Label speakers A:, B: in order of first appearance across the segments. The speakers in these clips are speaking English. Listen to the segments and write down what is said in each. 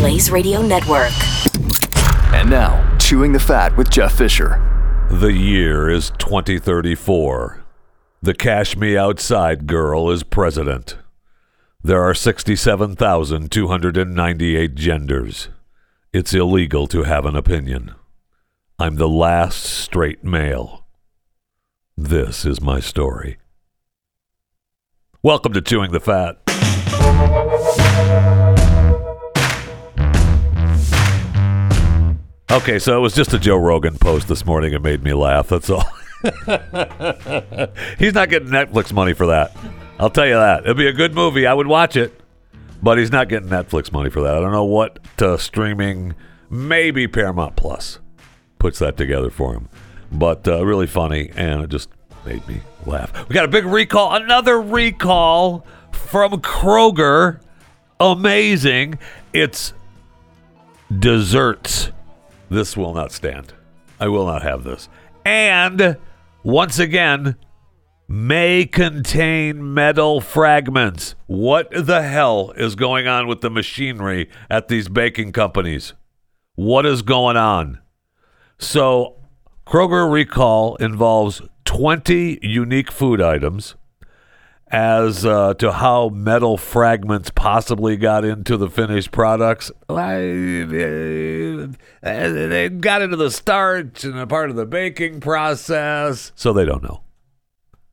A: Blaze Radio Network.
B: And now, Chewing the Fat with Jeff Fisher.
C: The year is 2034. The Cash Me Outside girl is president. There are 67,298 genders. It's illegal to have an opinion. I'm the last straight male. This is my story. Welcome to Chewing the Fat. Okay, so it was just a Joe Rogan post this morning. It made me laugh. That's all. he's not getting Netflix money for that. I'll tell you that. It'd be a good movie. I would watch it, but he's not getting Netflix money for that. I don't know what streaming, maybe Paramount Plus, puts that together for him. But uh, really funny, and it just made me laugh. We got a big recall, another recall from Kroger. Amazing. It's desserts. This will not stand. I will not have this. And once again, may contain metal fragments. What the hell is going on with the machinery at these baking companies? What is going on? So, Kroger recall involves 20 unique food items as uh, to how metal fragments possibly got into the finished products. I, they got into the starch and a part of the baking process, so they don't know.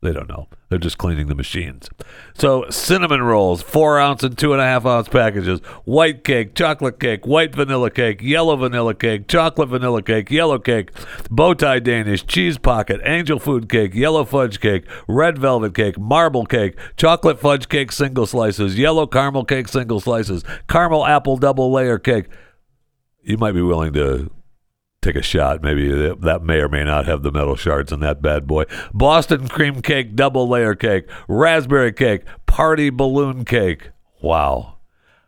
C: They don't know. They're just cleaning the machines. So cinnamon rolls, four ounce and two and a half ounce packages. White cake, chocolate cake, white vanilla cake, yellow vanilla cake, chocolate vanilla cake, yellow cake, bow tie Danish, cheese pocket, angel food cake, yellow fudge cake, red velvet cake, marble cake, chocolate fudge cake single slices, yellow caramel cake single slices, caramel apple double layer cake. You might be willing to take a shot. Maybe that may or may not have the metal shards in that bad boy. Boston cream cake, double layer cake, raspberry cake, party balloon cake. Wow.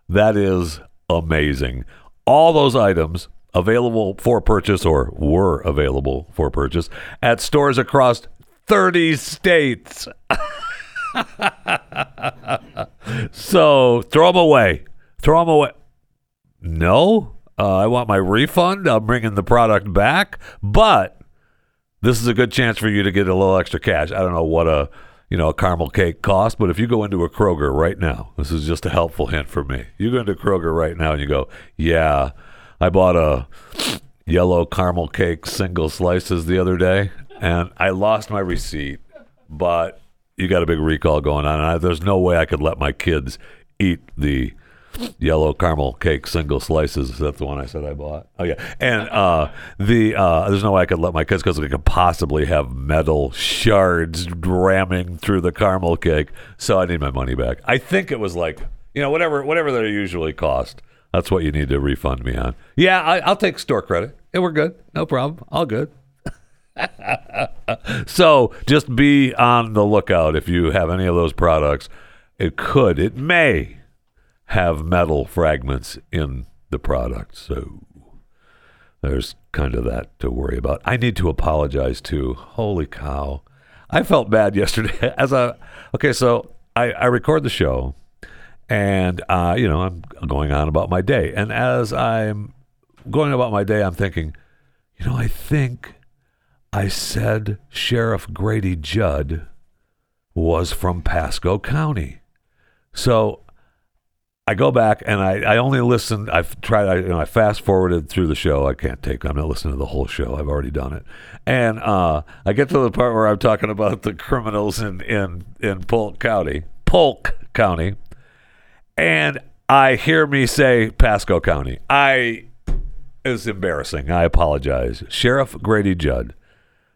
C: That is amazing. All those items available for purchase or were available for purchase at stores across 30 states. so throw them away. Throw them away. No? Uh, I want my refund. I'm bringing the product back, but this is a good chance for you to get a little extra cash. I don't know what a you know a caramel cake costs, but if you go into a Kroger right now, this is just a helpful hint for me. You go into Kroger right now and you go, yeah, I bought a yellow caramel cake single slices the other day, and I lost my receipt, but you got a big recall going on, and I, there's no way I could let my kids eat the yellow caramel cake single slices. That's the one I said I bought. Oh yeah, and uh, the uh, there's no way I could let my kids because they could possibly have metal shards ramming through the caramel cake. So I need my money back. I think it was like you know whatever whatever they usually cost. That's what you need to refund me on. Yeah, I, I'll take store credit. And we're good. No problem. All good. so just be on the lookout if you have any of those products. It could, it may have metal fragments in the product. So there's kind of that to worry about. I need to apologize too. Holy cow. I felt bad yesterday as a okay, so I, I record the show and uh, you know, I'm going on about my day. And as I'm going about my day, I'm thinking, you know, I think I said Sheriff Grady Judd was from Pasco County. So I go back and I, I only listened. I've tried. I, you know, I fast forwarded through the show. I can't take. I'm not listening to the whole show. I've already done it. And uh, I get to the part where I'm talking about the criminals in in in Polk County, Polk County, and I hear me say Pasco County. I is embarrassing. I apologize. Sheriff Grady Judd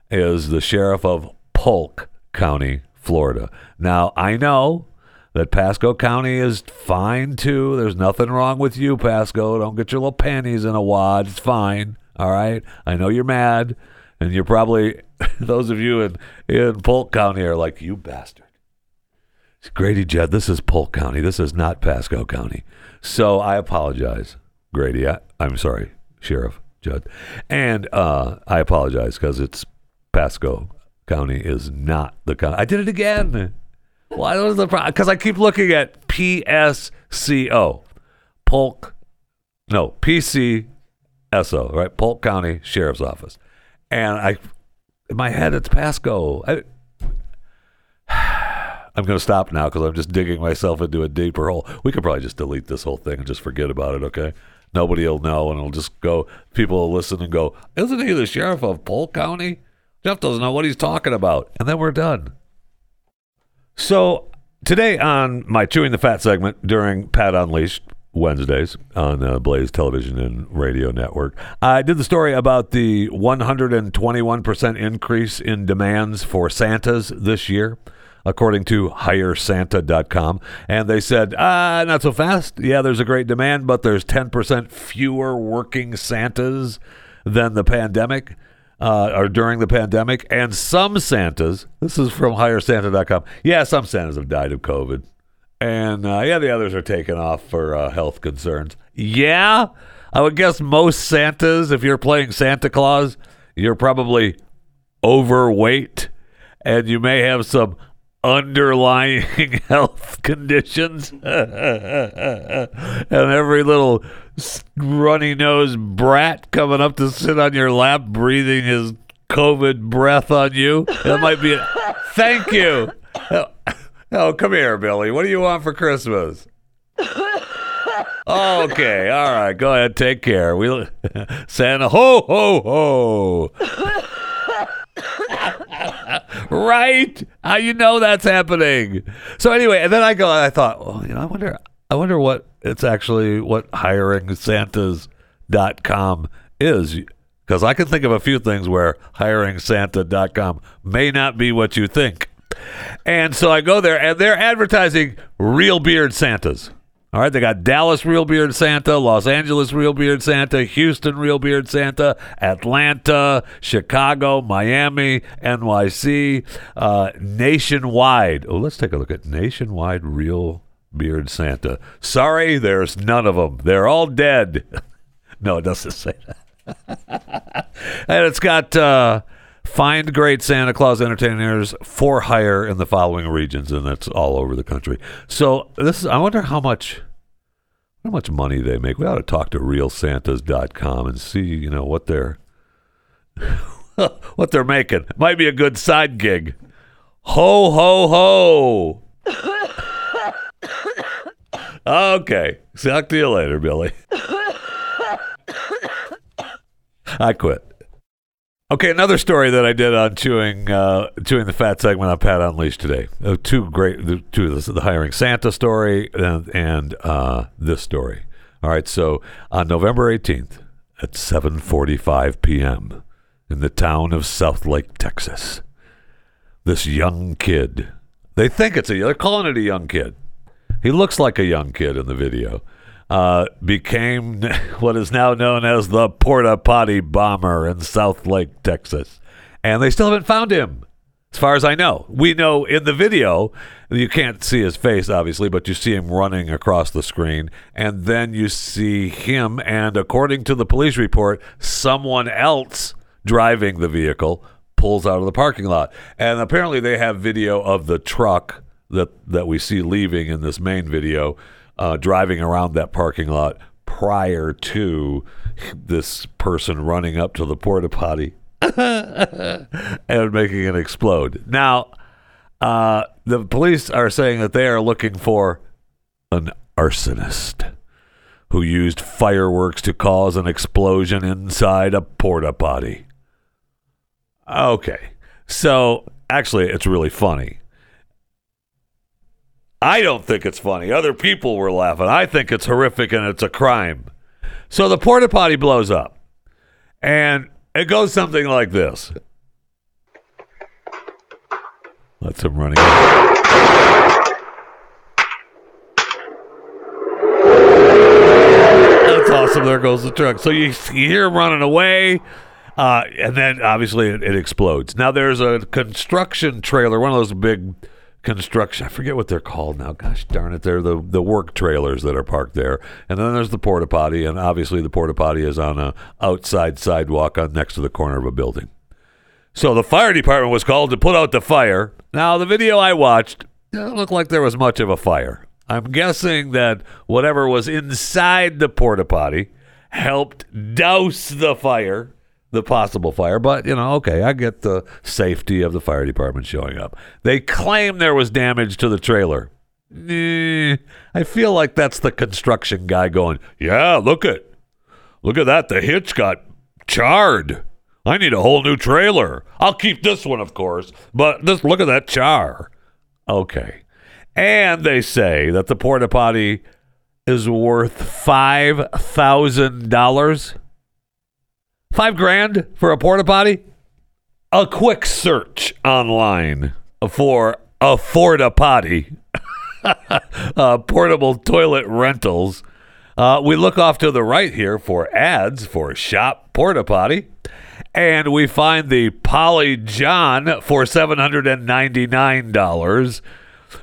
C: is the sheriff of Polk County, Florida. Now I know that Pasco County is fine too. There's nothing wrong with you, Pasco. Don't get your little panties in a wad. It's fine. All right. I know you're mad, and you're probably those of you in in Polk County are like you bastard. It's Grady Judd. This is Polk County. This is not Pasco County. So I apologize, Grady. I, I'm sorry, Sheriff Judd, and uh, I apologize because it's Pasco County is not the county. I did it again. Why was the problem? Because I keep looking at PSCO, Polk. no PCSO, right? Polk County Sheriff's Office, and I in my head it's Pasco. I, I'm going to stop now because I'm just digging myself into a deeper hole. We could probably just delete this whole thing and just forget about it, okay? Nobody will know, and it'll just go. People will listen and go, "Isn't he the sheriff of Polk County?" Jeff doesn't know what he's talking about, and then we're done. So today on my chewing the fat segment during Pat Unleashed Wednesdays on uh, Blaze Television and Radio Network, I did the story about the 121% increase in demands for Santas this year according to hiresanta.com. And they said, ah, not so fast. Yeah, there's a great demand, but there's 10% fewer working Santas than the pandemic. Uh, or during the pandemic, and some Santas, this is from hiresanta.com. Yeah, some Santas have died of COVID. And uh, yeah, the others are taken off for uh, health concerns. Yeah, I would guess most Santas, if you're playing Santa Claus, you're probably overweight and you may have some underlying health conditions. and every little runny nosed brat coming up to sit on your lap breathing his COVID breath on you. That might be it. Thank you. Oh, oh, come here, Billy. What do you want for Christmas? Okay, all right. Go ahead, take care. We Santa ho ho ho right? How you know that's happening? So anyway, and then I go, I thought, well, you know, I wonder, I wonder what it's actually what hiring Santas.com is. Because I can think of a few things where hiring Santa.com may not be what you think. And so I go there, and they're advertising real beard Santas. All right, they got Dallas Real Beard Santa, Los Angeles Real Beard Santa, Houston Real Beard Santa, Atlanta, Chicago, Miami, NYC, uh, nationwide. Oh, let's take a look at nationwide Real Beard Santa. Sorry, there's none of them. They're all dead. no, it doesn't say that. and it's got uh, Find great Santa Claus entertainers for hire in the following regions, and that's all over the country. So this is, I wonder how much how much money they make. We ought to talk to realsantas.com and see, you know, what they're what they're making. Might be a good side gig. Ho ho ho. okay. Talk to you later, Billy. I quit. Okay, another story that I did on chewing uh, chewing the fat segment on Pat Unleashed today. Uh, two great, the, two of the, the hiring Santa story and, and uh, this story. All right, so on November eighteenth at seven forty five p.m. in the town of Southlake, Texas, this young kid. They think it's a. They're calling it a young kid. He looks like a young kid in the video uh, became what is now known as the Porta Potty Bomber in Southlake, Texas. And they still haven't found him, as far as I know. We know in the video, you can't see his face, obviously, but you see him running across the screen. And then you see him, and according to the police report, someone else driving the vehicle pulls out of the parking lot. And apparently, they have video of the truck that, that we see leaving in this main video uh, driving around that parking lot prior to this person running up to the porta potty and making it explode. Now, uh, the police are saying that they are looking for an arsonist who used fireworks to cause an explosion inside a porta potty. Okay. So, actually, it's really funny. I don't think it's funny. Other people were laughing. I think it's horrific and it's a crime. So the porta potty blows up. And it goes something like this. Let's him running. That's awesome. There goes the truck. So you, you hear him running away. Uh, and then obviously it, it explodes. Now there's a construction trailer, one of those big construction. I forget what they're called now. Gosh darn it, they're the the work trailers that are parked there. And then there's the porta potty, and obviously the porta potty is on a outside sidewalk on next to the corner of a building. So the fire department was called to put out the fire. Now the video I watched didn't look like there was much of a fire. I'm guessing that whatever was inside the porta potty helped douse the fire, the possible fire. But, you know, okay, I get the safety of the fire department showing up. They claim there was damage to the trailer. Eh, I feel like that's the construction guy going, yeah, look at, look at that. The hitch got charred. I need a whole new trailer. I'll keep this one, of course, but just look at that char. Okay. And they say that the porta potty is worth five thousand dollars. Five grand for a porta potty? A quick search online for a porta potty, uh, portable toilet rentals. Uh, we look off to the right here for ads for shop porta potty, and we find the PolyJohn for seven hundred and ninety nine dollars.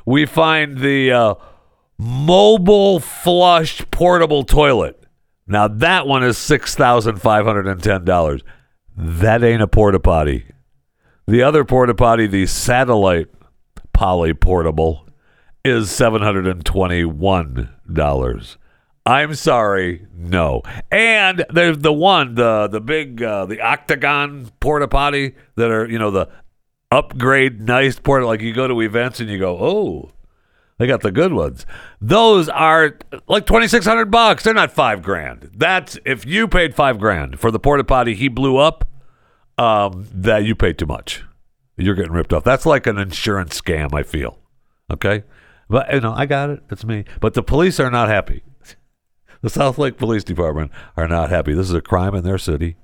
C: We find the uh, mobile flush portable toilet. Now that one is six thousand five hundred and ten dollars. That ain't a porta potty. The other porta potty, the satellite poly portable, is seven hundred and twenty one dollars. I'm sorry, no. And there's the one, the the big, uh, the octagon porta potty that are you know the upgrade nice porta. Like you go to events and you go, oh, they got the good ones. Those are like twenty six hundred bucks. They're not five grand. That's if you paid five grand for the porta potty he blew up. Um, that you paid too much. You're getting ripped off. That's like an insurance scam. I feel. Okay, but you know I got it. It's me. But the police are not happy. The Southlake Police Department are not happy. This is a crime in their city,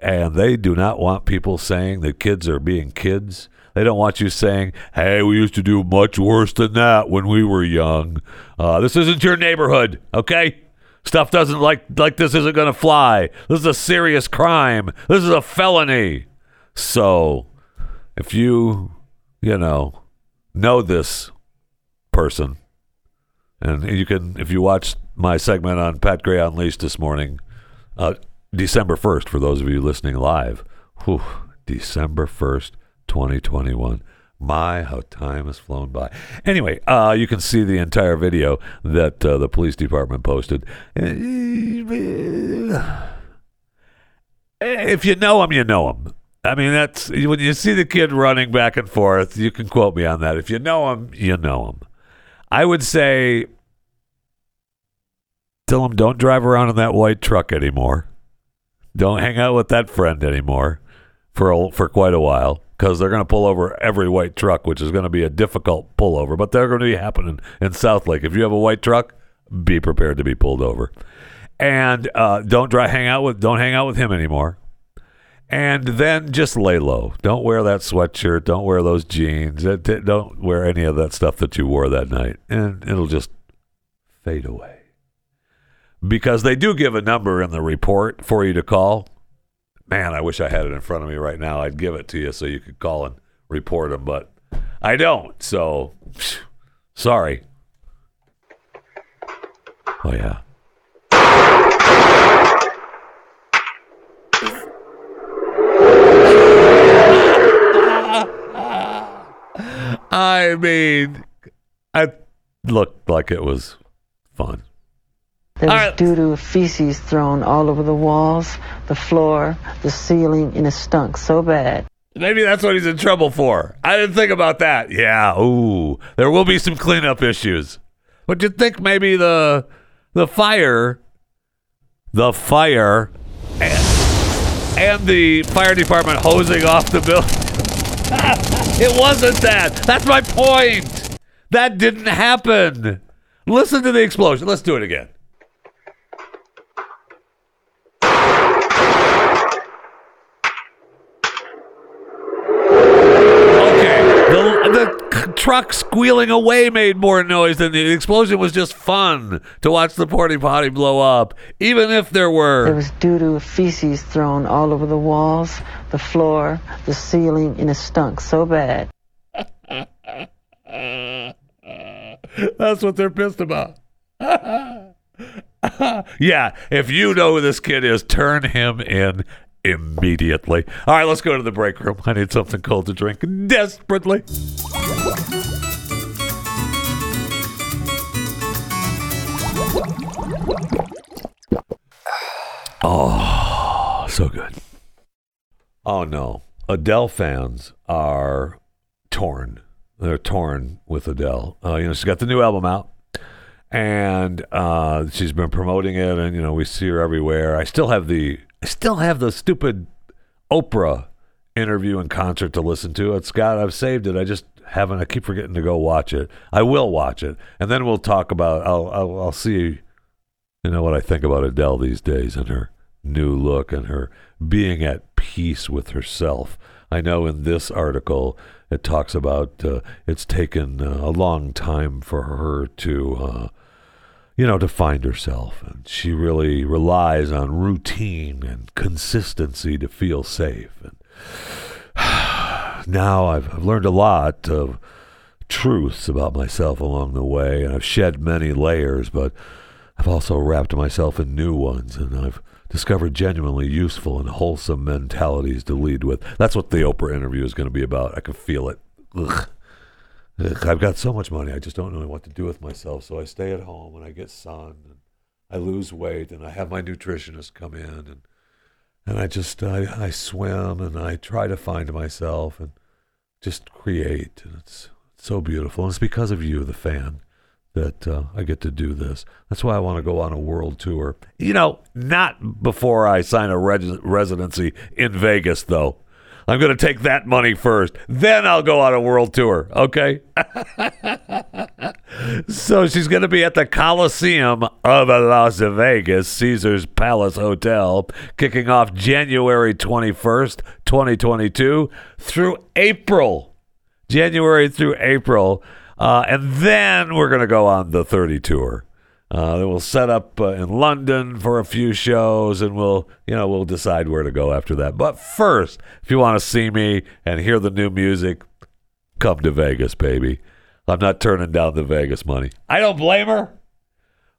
C: and they do not want people saying that kids are being kids. They don't want you saying, "Hey, we used to do much worse than that when we were young." Uh, this isn't your neighborhood, okay? Stuff doesn't like like this isn't going to fly. This is a serious crime. This is a felony. So, if you, you know, know this person, and you can, if you watched my segment on Pat Gray Unleashed this morning, uh, December 1st, for those of you listening live. Whew, December 1st, 2021. My, how time has flown by. Anyway, uh, you can see the entire video that uh, the police department posted. If you know him, you know him. I mean, that's when you see the kid running back and forth, you can quote me on that. If you know him, you know him. I would say tell him don't drive around in that white truck anymore. Don't hang out with that friend anymore for a, for quite a while because they're going to pull over every white truck, which is going to be a difficult pullover. But they're going to be happening in Southlake. If you have a white truck, be prepared to be pulled over, and uh, don't drive, hang out with don't hang out with him anymore. And then just lay low. Don't wear that sweatshirt. Don't wear those jeans. Don't wear any of that stuff that you wore that night, and it'll just fade away because they do give a number in the report for you to call. Man, I wish I had it in front of me right now. I'd give it to you so you could call and report them, but I don't. So, sorry. Oh yeah. I mean, I looked like it was fun.
A: There was
C: right.
A: doo-doo feces thrown all over the walls, the floor, the ceiling, and it stunk so bad.
C: Maybe that's what he's in trouble for. I didn't think about that. Yeah, ooh, there will be some cleanup issues. But you think maybe the the fire, the fire, and, and the fire department hosing off the building? it wasn't that. That's my point. That didn't happen. Listen to the explosion. Let's do it again. Okay, the, the c- truck squealing away made more noise than the explosion was just fun to watch the porty potty blow up, even if there were.
A: There was doo-doo feces thrown all over the walls, the floor, the ceiling, and it stunk so bad.
C: That's what they're pissed about. yeah, if you know who this kid is, turn him in immediately. All right, let's go to the break room. I need something cold to drink desperately. Oh, so good. Oh no. Adele fans are torn. They're torn with Adele. Uh, you know, she's got the new album out and uh, she's been promoting it and you know, we see her everywhere. I still have the I still have the stupid Oprah interview and concert to listen to. It's got I've saved it. I just haven't I keep forgetting to go watch it. I will watch it. And then we'll talk about I'll I'll, I'll see you know what I think about Adele these days and her new look and her being at peace with herself. I know in this article it talks about uh, it's taken uh, a long time for her to, uh, you know, to find herself, and she really relies on routine and consistency to feel safe. And now I've, I've learned a lot of truths about myself along the way, and I've shed many layers, but I've also wrapped myself in new ones, and I've discovered genuinely useful and wholesome mentalities to lead with. That's what the Oprah interview is going to be about. I can feel it. Ugh. I've got so much money, I just don't know what to do with myself. So I stay at home and I get sun and I lose weight and I have my nutritionist come in and and I just I, I swim and I try to find myself and just create. And it's, it's so beautiful. And it's because of you, the fan that uh, I get to do this. That's why I want to go on a world tour. You know, not before I sign a res- residency in Vegas, though. I'm going to take that money first. Then I'll go on a world tour, okay? so she's going to be at the Colosseum of Las Vegas, Caesars Palace Hotel, kicking off January 21st, 2022 through April. January through April. Uh, and then we're going to go on the 30 tour. Uh, we'll set up uh, in London for a few shows, and we'll, you know, we'll decide where to go after that. But first, if you want to see me and hear the new music, come to Vegas, baby. I'm not turning down the Vegas money. I don't blame her,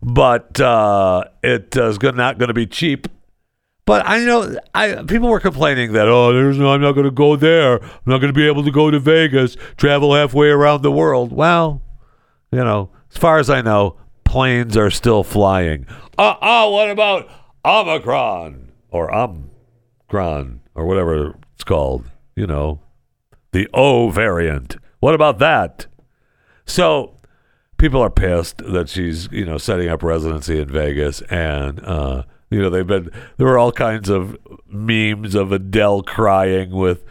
C: but uh, it is go- not going to be cheap. But I know I people were complaining that oh, there's no, I'm not going to go there. I'm not going to be able to go to Vegas, travel halfway around the world. Well, you know, as far as I know, planes are still flying. Uh uh what about Omicron or Omicron or whatever it's called? You know, the O variant. What about that? So people are pissed that she's you know setting up residency in Vegas and. uh you know, they've been there were all kinds of memes of Adele crying with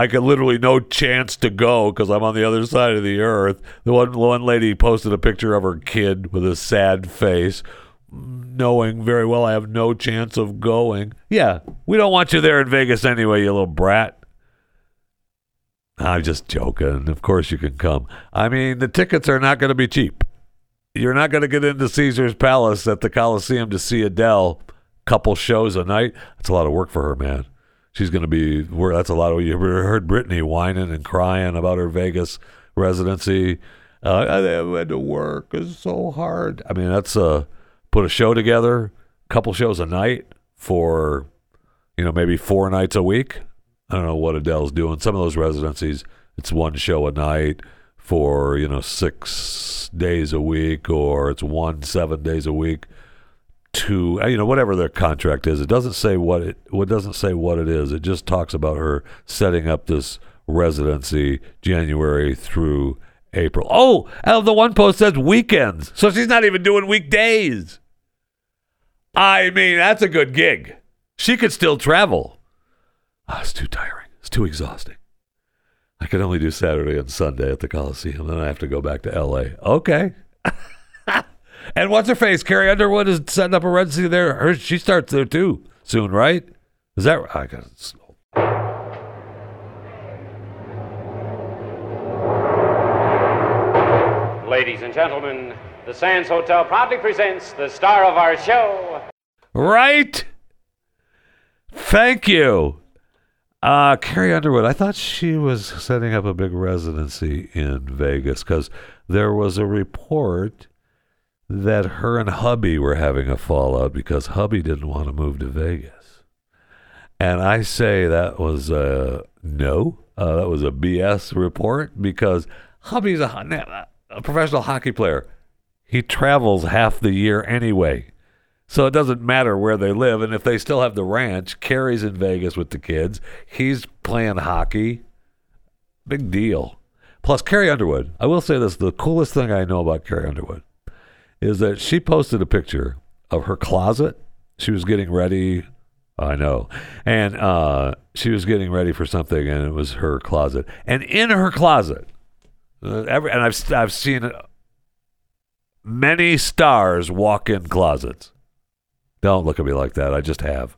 C: I got literally no chance to go because I'm on the other side of the earth. The one one lady posted a picture of her kid with a sad face, knowing very well I have no chance of going. Yeah, we don't want you there in Vegas anyway, you little brat. I'm just joking. Of course you can come. I mean, the tickets are not going to be cheap you're not going to get into Caesars Palace at the Colosseum to see Adele couple shows a night. That's a lot of work for her, man. She's going to be. That's a lot of. You heard Britney whining and crying about her Vegas residency? Uh, I had to work. It's so hard. I mean, that's uh, put a show together, couple shows a night for, you know, maybe four nights a week. I don't know what Adele's doing. Some of those residencies, it's one show a night for you know six days a week, or it's one seven days a week. To uh, you know whatever their contract is, it doesn't say what it what doesn't say what it is. It just talks about her setting up this residency January through April. Oh, and the one post says weekends, so she's not even doing weekdays. I mean, that's a good gig. She could still travel. Oh, it's too tiring. It's too exhausting. I can only do Saturday and Sunday at the Colosseum, and then I have to go back to L.A. Okay. and what's her face? Carrie Underwood is setting up a residency there. Her, she starts there too soon, right? Is that right? I got it.
D: Ladies and gentlemen, the Sands Hotel proudly presents the star of our show.
C: Right? Thank you. Uh, Carrie Underwood, I thought she was setting up a big residency in Vegas because there was a report that her and hubby were having a fallout because hubby didn't want to move to Vegas. And I say that was a no, uh, that was a BS report because hubby's a, a professional hockey player. He travels half the year anyway. So it doesn't matter where they live. And if they still have the ranch, Carrie's in Vegas with the kids. He's playing hockey. Big deal. Plus, Carrie Underwood, I will say this the coolest thing I know about Carrie Underwood is that she posted a picture of her closet. She was getting ready. I know. And uh, she was getting ready for something, and it was her closet. And in her closet, uh, every, and I've, I've seen many stars walk in closets. Don't look at me like that. I just have.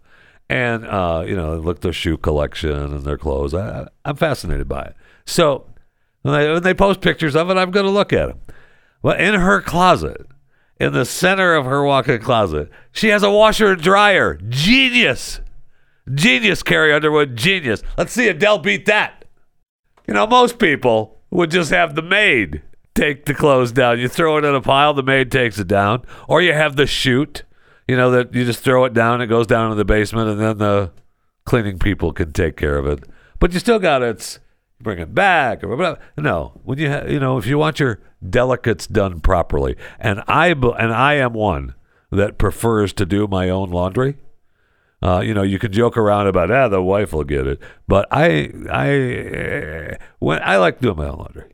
C: And, uh, you know, look at their shoe collection and their clothes. I, I'm fascinated by it. So when they, when they post pictures of it, I'm going to look at them. Well, in her closet, in the center of her walk-in closet, she has a washer and dryer. Genius. Genius, Carrie Underwood. Genius. Let's see Adele beat that. You know, most people would just have the maid take the clothes down. You throw it in a pile, the maid takes it down. Or you have the chute, you know, that you just throw it down, it goes down in the basement, and then the cleaning people can take care of it. But you still got it bring it back or whatever. No, when you you know if you want your delicates done properly, and I and I am one that prefers to do my own laundry. Uh, you know, you can joke around about ah, the wife will get it, but I I when I like doing my own laundry.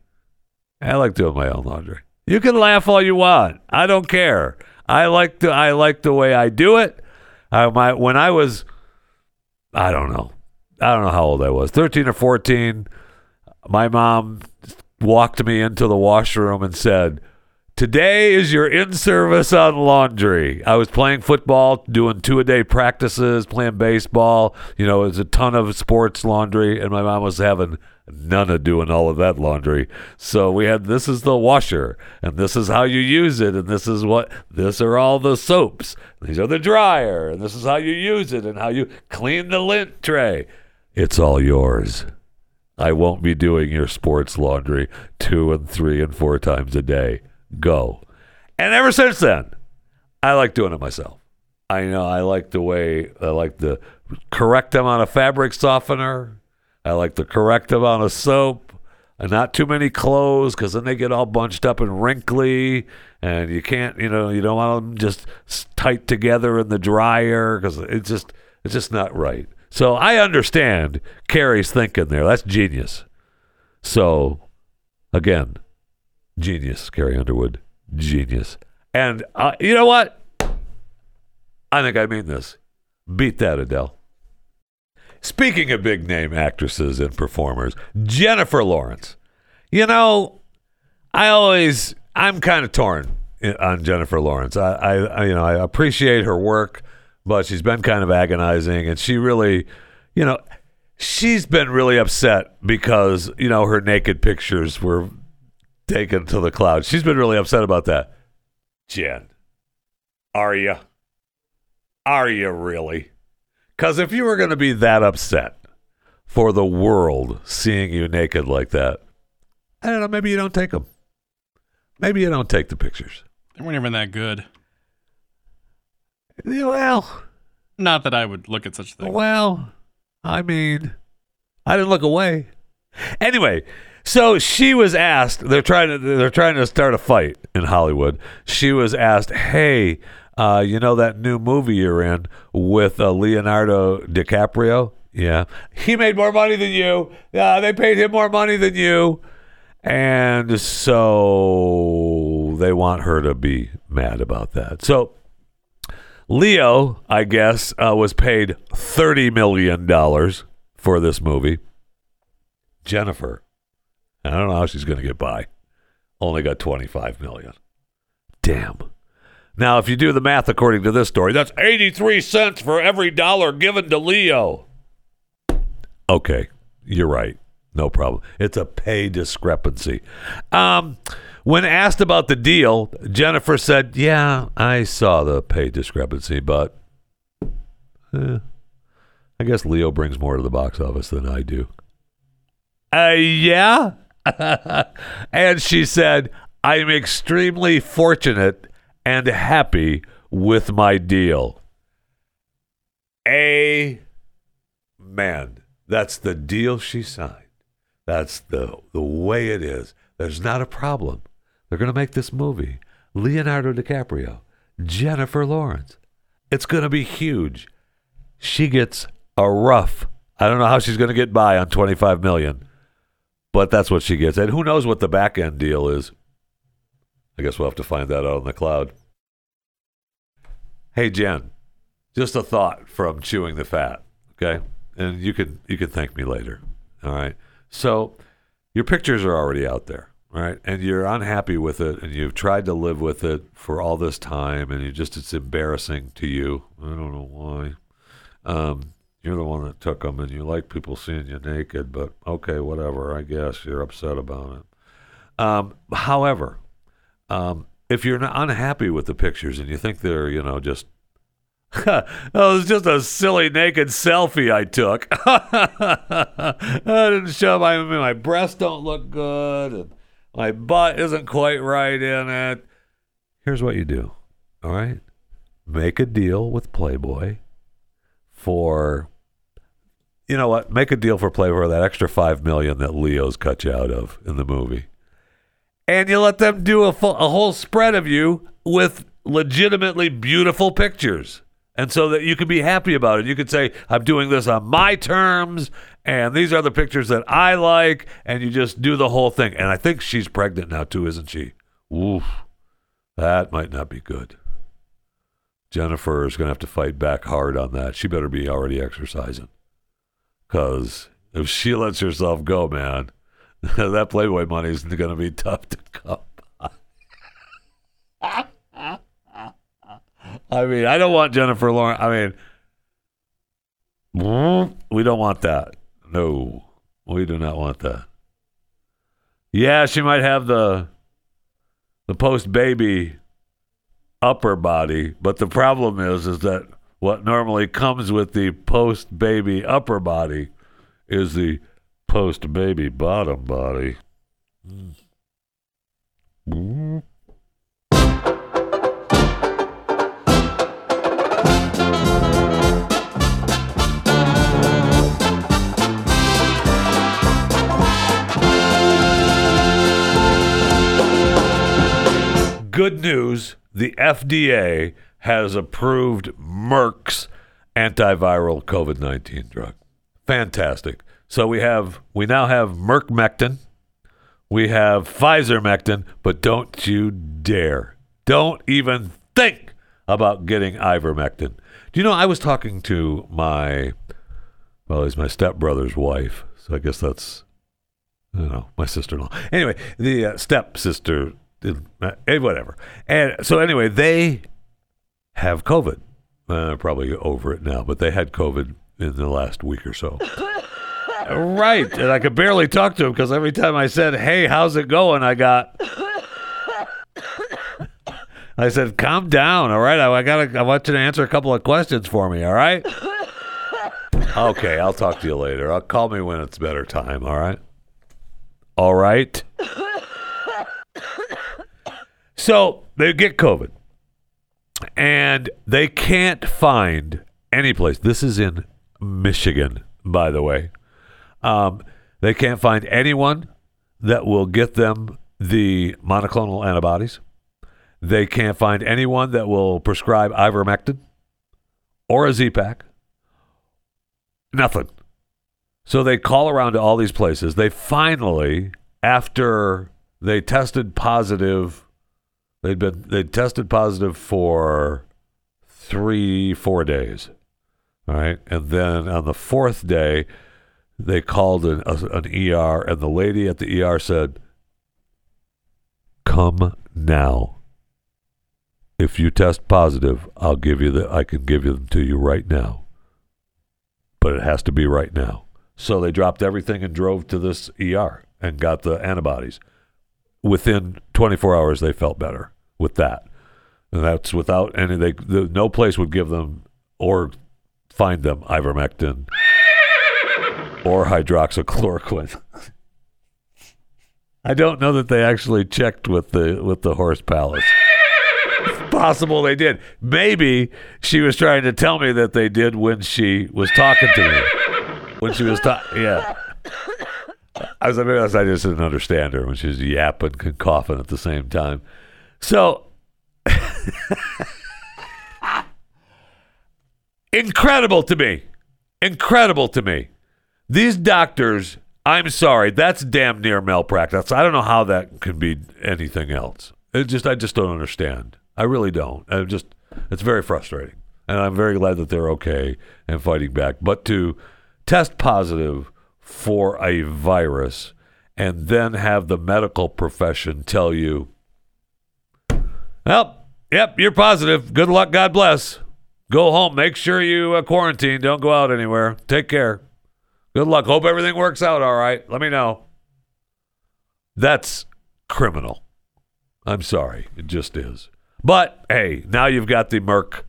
C: I like doing my own laundry. You can laugh all you want. I don't care. I like the I like the way I do it. I my when I was I don't know. I don't know how old I was. 13 or 14 my mom walked me into the washroom and said, Today is your in service on laundry. I was playing football, doing two a day practices, playing baseball. You know, it was a ton of sports laundry, and my mom was having none of doing all of that laundry. So we had this is the washer, and this is how you use it, and this is what this are all the soaps. These are the dryer, and this is how you use it, and how you clean the lint tray. It's all yours. I won't be doing your sports laundry two and three and four times a day. Go. And ever since then, I like doing it myself. I know I like the way I like the correct amount of fabric softener. I like the correct amount of soap. And not too many clothes because then they get all bunched up and wrinkly, and you can't, you know, you don't want them just tight together in the dryer because it's just, it's just not right. So I understand Carrie's thinking there. That's genius. So again, genius, Carrie Underwood, genius. And uh, you know what? I think I mean this. Beat that, Adele. Speaking of big name actresses and performers, Jennifer Lawrence. You know, I always I'm kind of torn on Jennifer Lawrence. I, I, you know I appreciate her work but she's been kind of agonizing and she really you know she's been really upset because you know her naked pictures were taken to the cloud. she's been really upset about that. Jen are you are you really? Because if you were going to be that upset for the world seeing you naked like that i don't know maybe you don't take them maybe you don't take the pictures.
E: They weren't even that good.
C: Well
E: Not that I would look at such a thing.
C: Well, I mean, I didn't look away. Anyway, so she was asked. They're trying to they're trying to start a fight in Hollywood. She was asked, "Hey, uh, you know that new movie you're in with uh, Leonardo DiCaprio? Yeah, he made more money than you. Uh, they paid him more money than you." And so they want her to be mad about that. So Leo, I guess, uh, was paid $30 million for this movie. Jennifer, I don't know how she's going to get by. Only got 25 million. Damn. Now, if you do the math according to this story, that's 83 cents for every dollar given to Leo. Okay, you're right. No problem. It's a pay discrepancy. Um, when asked about the deal, Jennifer said, "Yeah, I saw the pay discrepancy, but eh, I guess Leo brings more to the box office than I do." Uh, yeah. and she said, "I'm extremely fortunate and happy with my deal." Amen. That's the deal she signed. That's the the way it is. There's not a problem. They're going to make this movie. Leonardo DiCaprio, Jennifer Lawrence. It's going to be huge. She gets a rough. I don't know how she's going to get by on 25 million, but that's what she gets. And who knows what the back end deal is? I guess we'll have to find that out in the cloud. Hey Jen, just a thought from chewing the fat, okay? And you can you can thank me later. All right. So your pictures are already out there, right? And you're unhappy with it and you've tried to live with it for all this time and you just it's embarrassing to you. I don't know why. Um, you're the one that took them and you like people seeing you naked, but okay, whatever. I guess you're upset about it. Um, however, um, if you're unhappy with the pictures and you think they're, you know, just oh, it was just a silly naked selfie I took. I didn't show my my breasts don't look good and my butt isn't quite right in it. Here's what you do. All right? Make a deal with Playboy for you know what? Make a deal for Playboy that extra 5 million that Leo's cut you out of in the movie and you let them do a, full, a whole spread of you with legitimately beautiful pictures. And so that you can be happy about it. You could say, I'm doing this on my terms, and these are the pictures that I like, and you just do the whole thing. And I think she's pregnant now, too, isn't she? Oof. That might not be good. Jennifer is going to have to fight back hard on that. She better be already exercising. Because if she lets herself go, man, that Playboy money is going to be tough to come by. I mean, I don't want Jennifer Lawrence. I mean, we don't want that. No, we do not want that. Yeah, she might have the the post baby upper body, but the problem is is that what normally comes with the post baby upper body is the post baby bottom body. Mm. Good news the FDA has approved Merck's antiviral COVID 19 drug. Fantastic. So we have we now have Merckmectin, we have Pfizermectin, but don't you dare, don't even think about getting ivermectin. Do you know I was talking to my well, he's my stepbrother's wife, so I guess that's I don't know my sister-in-law. Anyway, the uh, stepsister, uh, whatever. And so anyway, they have COVID. Uh, probably over it now, but they had COVID in the last week or so. right. And I could barely talk to him because every time I said, hey, how's it going? I got. I said, calm down. All right. I, I got I want you to answer a couple of questions for me. All right. Okay. I'll talk to you later. I'll call me when it's better time. All right. All right. So they get COVID and they can't find any place. This is in Michigan, by the way. Um, they can't find anyone that will get them the monoclonal antibodies. They can't find anyone that will prescribe ivermectin or a Z-Pak. Nothing. So they call around to all these places. They finally, after they tested positive, they'd been they tested positive for three, four days. All right. And then on the fourth day, they called an, a, an ER, and the lady at the ER said, "Come now. If you test positive, I'll give you the. I can give them to you right now. But it has to be right now." So they dropped everything and drove to this ER and got the antibodies. Within 24 hours, they felt better with that, and that's without any. They the, no place would give them or find them ivermectin or hydroxychloroquine. I don't know that they actually checked with the with the horse palace. It's possible they did. Maybe she was trying to tell me that they did when she was talking to me. When she was talking, yeah. I was like, I just didn't understand her when she was yapping and coughing at the same time. So incredible to me. Incredible to me. These doctors, I'm sorry, that's damn near malpractice. I don't know how that could be anything else. It just I just don't understand. I really don't. I just it's very frustrating. And I'm very glad that they're okay and fighting back. But to test positive for a virus and then have the medical profession tell you, well, yep, you're positive. Good luck. God bless. Go home. Make sure you uh, quarantine. Don't go out anywhere. Take care. Good luck. Hope everything works out all right. Let me know. That's criminal. I'm sorry. It just is. But hey, now you've got the Merck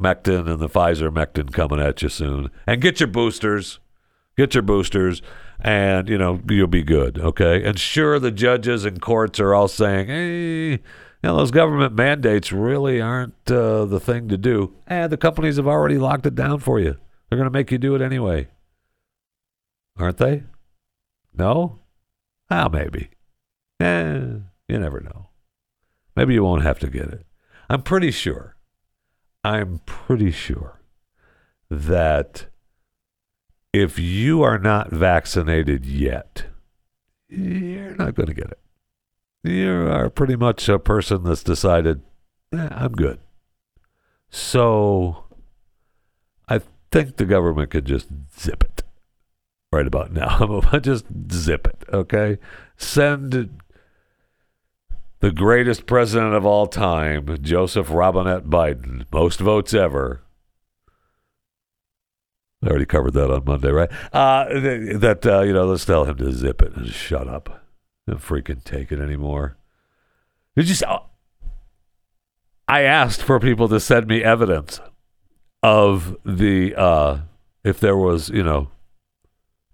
C: Mectin and the Pfizer Mectin coming at you soon. And get your boosters. Get your boosters and you know you'll be good okay and sure the judges and courts are all saying hey you know those government mandates really aren't uh, the thing to do. And the companies have already locked it down for you. They're going to make you do it anyway. Aren't they? No? Ah maybe. Eh, you never know. Maybe you won't have to get it. I'm pretty sure i'm pretty sure that if you are not vaccinated yet, you're not going to get it. You are pretty much a person that's decided, eh, I'm good. So I think the government could just zip it right about now. just zip it, okay? Send the greatest president of all time, Joseph Robinette Biden, most votes ever, I already covered that on Monday, right? Uh, that, uh, you know, let's tell him to zip it and shut up. Don't freaking take it anymore. Did you? Uh, I asked for people to send me evidence of the uh, if there was, you know,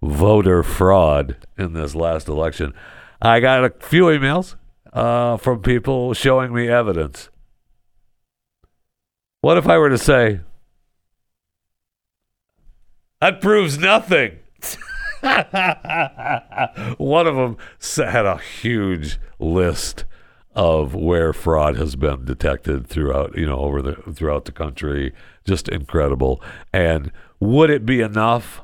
C: voter fraud in this last election. I got a few emails uh, from people showing me evidence. What if I were to say, that proves nothing. One of them had a huge list of where fraud has been detected throughout, you know, over the throughout the country. Just incredible. And would it be enough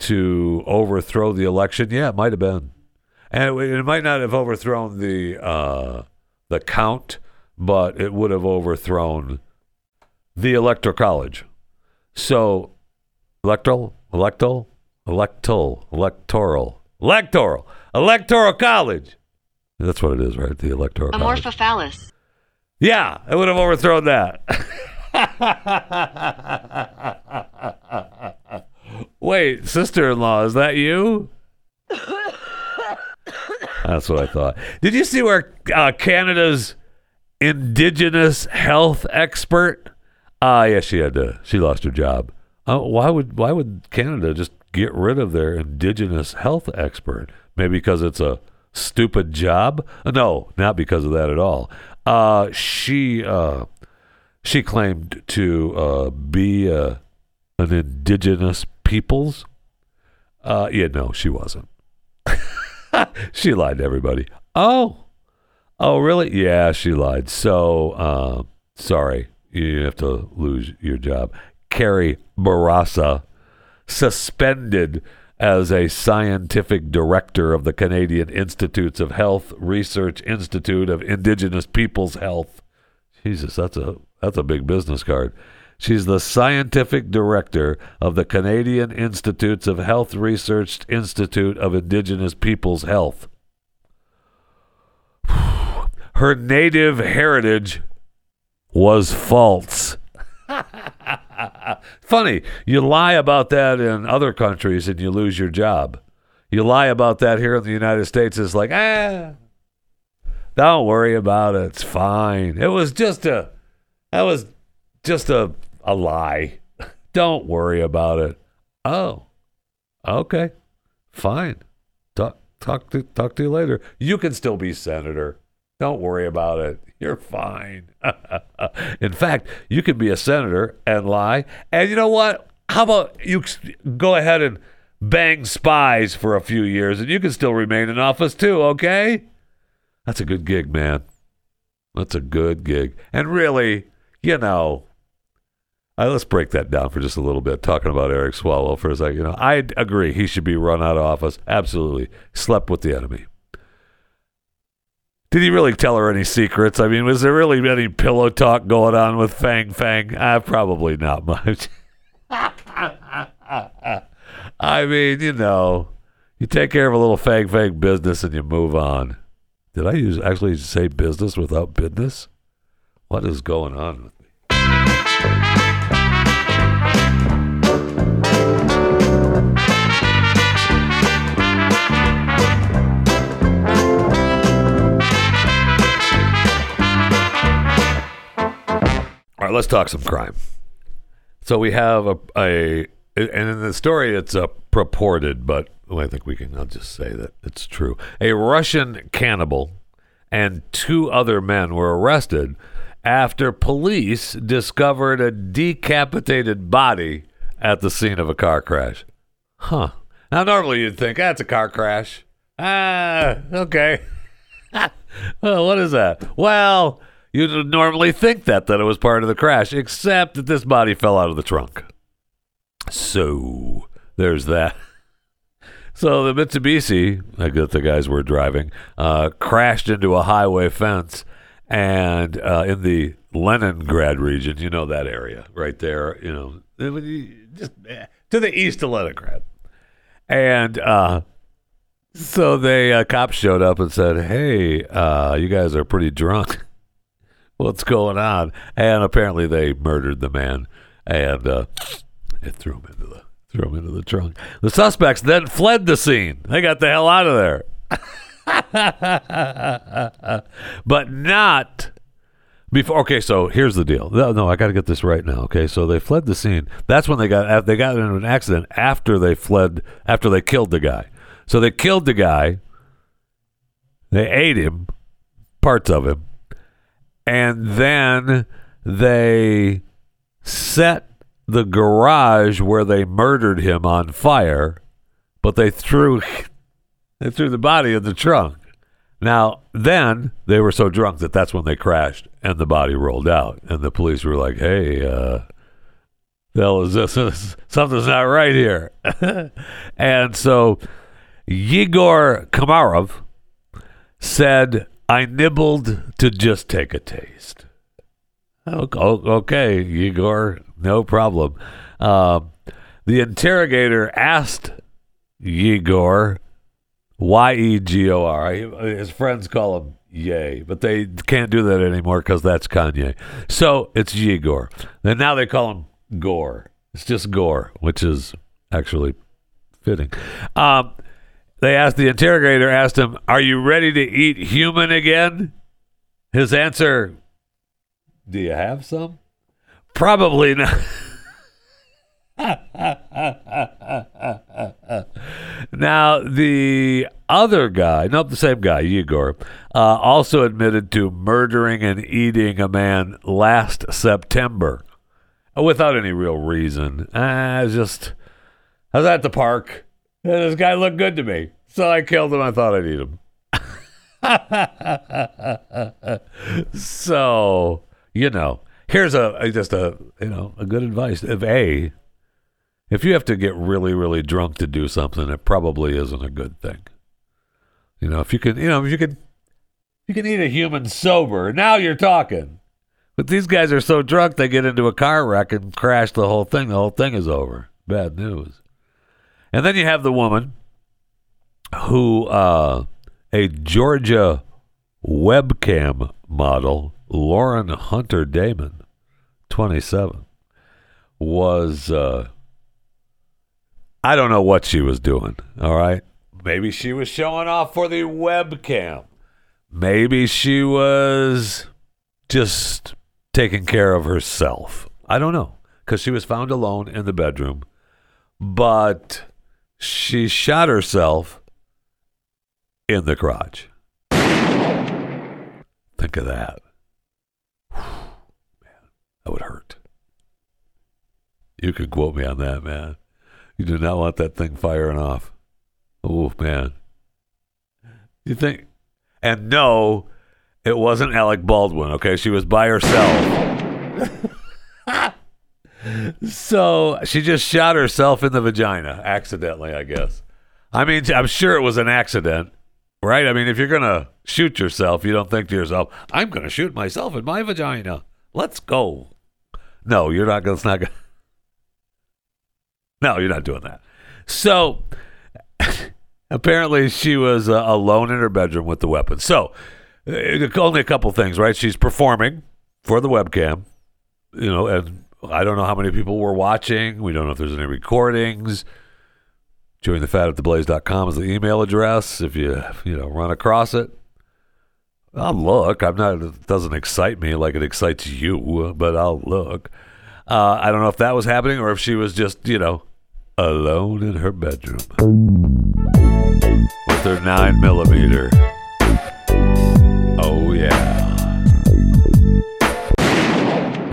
C: to overthrow the election? Yeah, it might have been, and it, it might not have overthrown the uh, the count, but it would have overthrown the electoral college. So electoral, electoral, electoral, electoral, electoral, electoral college. That's what it is, right? The electoral college.
F: Amorphophallus.
C: Yeah, I would have overthrown that. Wait, sister-in-law, is that you? That's what I thought. Did you see where uh, Canada's indigenous health expert? Ah, uh, yeah, she had to. She lost her job. Uh, why would why would Canada just get rid of their indigenous health expert? Maybe because it's a stupid job? No, not because of that at all. Uh, she uh, she claimed to uh, be uh, an indigenous peoples. Uh, yeah, no, she wasn't. she lied to everybody. Oh, oh, really? Yeah, she lied. So, uh, sorry, you have to lose your job. Carrie Bourassa suspended as a scientific director of the Canadian Institutes of Health Research Institute of Indigenous Peoples Health. Jesus, that's a that's a big business card. She's the scientific director of the Canadian Institutes of Health Research Institute of Indigenous Peoples Health. Her native heritage was false. Funny, you lie about that in other countries and you lose your job. You lie about that here in the United States, it's like, ah, don't worry about it. It's fine. It was just a, that was just a, a lie. Don't worry about it. Oh, okay, fine. Talk, talk to, talk to you later. You can still be senator. Don't worry about it. You're fine. In fact, you could be a senator and lie. And you know what? How about you go ahead and bang spies for a few years and you can still remain in office too, okay? That's a good gig, man. That's a good gig. And really, you know, let's break that down for just a little bit. Talking about Eric Swalwell for a second. You know, I agree he should be run out of office. Absolutely, slept with the enemy. Did he really tell her any secrets? I mean, was there really any pillow talk going on with Fang Fang? Uh, probably not much. I mean, you know, you take care of a little Fang Fang business and you move on. Did I use actually say business without business? What is going on All right, let's talk some crime. So we have a, a and in the story it's a purported, but I think we can I'll just say that it's true. A Russian cannibal and two other men were arrested after police discovered a decapitated body at the scene of a car crash. Huh. Now normally you'd think that's a car crash. Ah, okay. well, what is that? Well, you'd normally think that that it was part of the crash, except that this body fell out of the trunk. So there's that. So the Mitsubishi, like that the guys were driving, uh, crashed into a highway fence, and uh, in the Leningrad region, you know that area right there, you know, just eh, to the east of Leningrad, and uh, so they uh, cops showed up and said, "Hey, uh, you guys are pretty drunk. What's going on?" And apparently they murdered the man and uh, it threw him into the threw him into the trunk. The suspects then fled the scene. They got the hell out of there. but not before. Okay, so here's the deal. No, no I got to get this right now. Okay, so they fled the scene. That's when they got they got into an accident after they fled after they killed the guy. So they killed the guy. They ate him, parts of him, and then they set the garage where they murdered him on fire, but they threw they threw the body in the trunk. Now, then they were so drunk that that's when they crashed and the body rolled out, and the police were like, "Hey, uh, the hell is this? Something's not right here." and so Yegor Komarov said, "I nibbled to just take a taste." Okay, Yegor, no problem. Um, the interrogator asked Yegor, Y E G O R. His friends call him Yay, but they can't do that anymore because that's Kanye. So it's Yegor. And now they call him Gore. It's just Gore, which is actually fitting. Um, they asked the interrogator asked him, "Are you ready to eat human again?" His answer, "Do you have some?" Probably not. now, the other guy, not the same guy, Yegor, uh, also admitted to murdering and eating a man last September without any real reason. I was just, I was at the park, this guy looked good to me. So I killed him. I thought I'd eat him. so, you know, here's a just a you know a good advice. If a if you have to get really really drunk to do something it probably isn't a good thing. You know if you can you know if you can you can eat a human sober. Now you're talking. But these guys are so drunk they get into a car wreck and crash the whole thing. The whole thing is over. Bad news and then you have the woman who uh a georgia webcam model Lauren Hunter Damon, 27, was, uh, I don't know what she was doing, all right? Maybe she was showing off for the webcam. Maybe she was just taking care of herself. I don't know, because she was found alone in the bedroom, but she shot herself in the crotch. Think of that. Man, That would hurt. You can quote me on that, man. You do not want that thing firing off. Oh, man. You think? And no, it wasn't Alec Baldwin, okay? She was by herself. so she just shot herself in the vagina accidentally, I guess. I mean, I'm sure it was an accident, right? I mean, if you're gonna shoot yourself, you don't think to yourself, "I'm gonna shoot myself in my vagina." Let's go. No, you're not gonna. It's not. No, you're not doing that. So apparently, she was uh, alone in her bedroom with the weapon. So uh, only a couple things, right? She's performing for the webcam, you know, and I don't know how many people were watching. We don't know if there's any recordings. Chewing the fat at theblaze.com is the email address. If you you know run across it, I'll look. I'm not. It doesn't excite me like it excites you, but I'll look. Uh, I don't know if that was happening or if she was just you know alone in her bedroom with her nine millimeter. Oh yeah.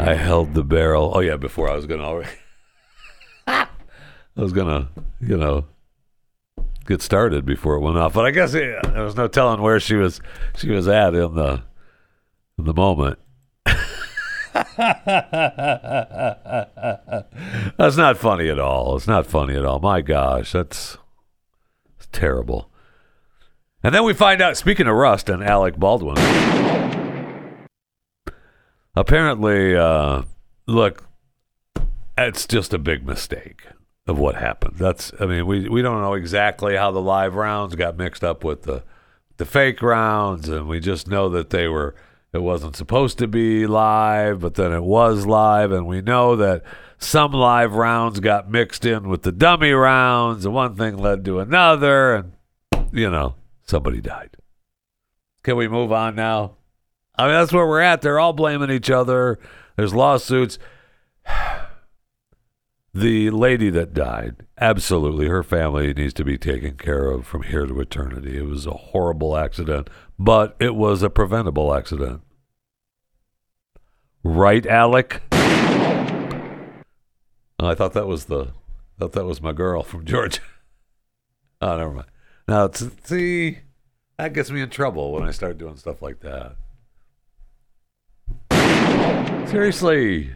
C: I held the barrel. Oh yeah, before I was gonna already. I was gonna, you know, get started before it went off. But I guess yeah, there was no telling where she was. She was at in the in the moment. that's not funny at all. It's not funny at all. My gosh, that's, that's terrible. And then we find out. Speaking of Rust and Alec Baldwin, apparently, uh, look, it's just a big mistake of what happened. That's, I mean, we we don't know exactly how the live rounds got mixed up with the the fake rounds, and we just know that they were. It wasn't supposed to be live, but then it was live, and we know that some live rounds got mixed in with the dummy rounds, and one thing led to another, and you know, somebody died. Can we move on now? I mean, that's where we're at. They're all blaming each other. There's lawsuits. The lady that died, absolutely, her family needs to be taken care of from here to eternity. It was a horrible accident, but it was a preventable accident. Right, Alec? Oh, I thought that was the, thought that was my girl from Georgia. Oh, never mind. Now, see, that gets me in trouble when I start doing stuff like that. Seriously.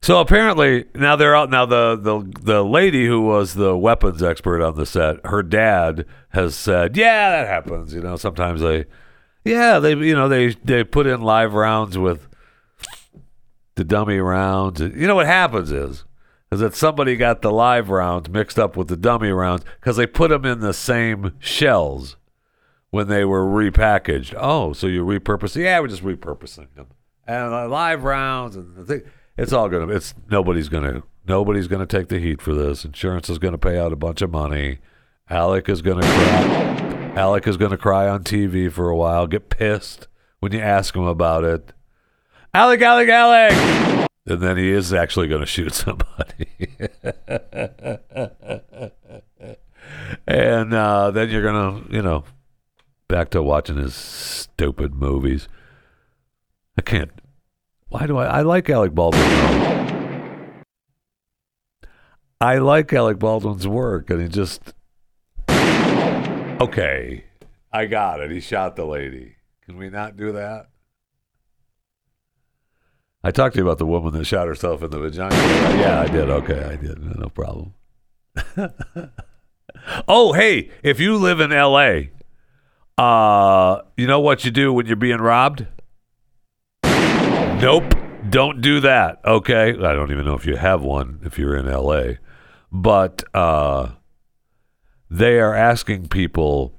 C: So apparently now they're out now the, the the lady who was the weapons expert on the set, her dad has said, "Yeah, that happens, you know, sometimes they yeah, they you know, they they put in live rounds with the dummy rounds. You know what happens is is that somebody got the live rounds mixed up with the dummy rounds cuz they put them in the same shells when they were repackaged. Oh, so you repurpose? Yeah, we're just repurposing them. And the live rounds and the thing it's all gonna. It's nobody's gonna. Nobody's gonna take the heat for this. Insurance is gonna pay out a bunch of money. Alec is gonna cry. Alec is gonna cry on TV for a while. Get pissed when you ask him about it. Alec, Alec, Alec. And then he is actually gonna shoot somebody. and uh, then you're gonna, you know, back to watching his stupid movies. I can't why do I? I like Alec Baldwin. I like Alec Baldwin's work, and he just okay. I got it. He shot the lady. Can we not do that? I talked to you about the woman that shot herself in the vagina. Yeah, I did. Okay, I did. No problem. oh, hey, if you live in L.A., uh, you know what you do when you're being robbed? Nope. Don't do that. Okay. I don't even know if you have one if you're in LA. But uh, they are asking people,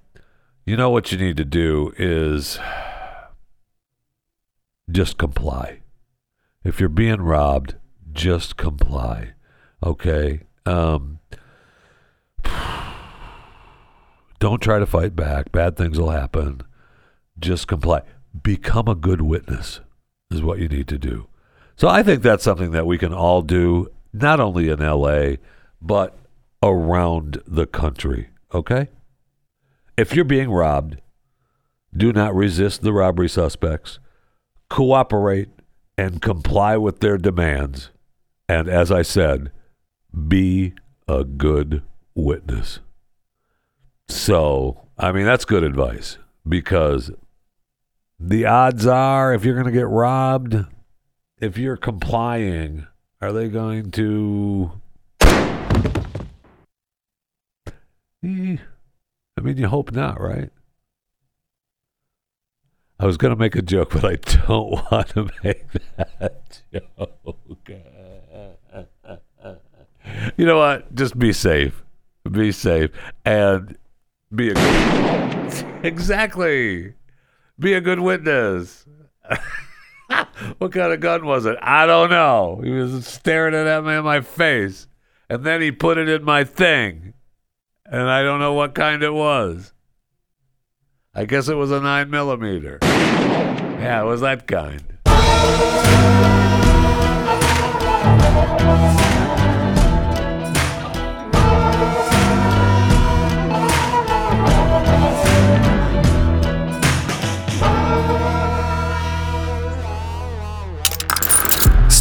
C: you know what you need to do is just comply. If you're being robbed, just comply. Okay. Um, don't try to fight back. Bad things will happen. Just comply. Become a good witness is what you need to do. So I think that's something that we can all do, not only in LA, but around the country. Okay? If you're being robbed, do not resist the robbery suspects. Cooperate and comply with their demands. And as I said, be a good witness. So, I mean, that's good advice because the odds are if you're going to get robbed, if you're complying, Are they going to? Eh, I mean, you hope not, right? I was going to make a joke, but I don't want to make that joke. You know what? Just be safe. Be safe and be a exactly. Be a good witness. what kind of gun was it? I don't know. He was staring it at me in my face, and then he put it in my thing, and I don't know what kind it was. I guess it was a nine millimeter. Yeah, it was that kind.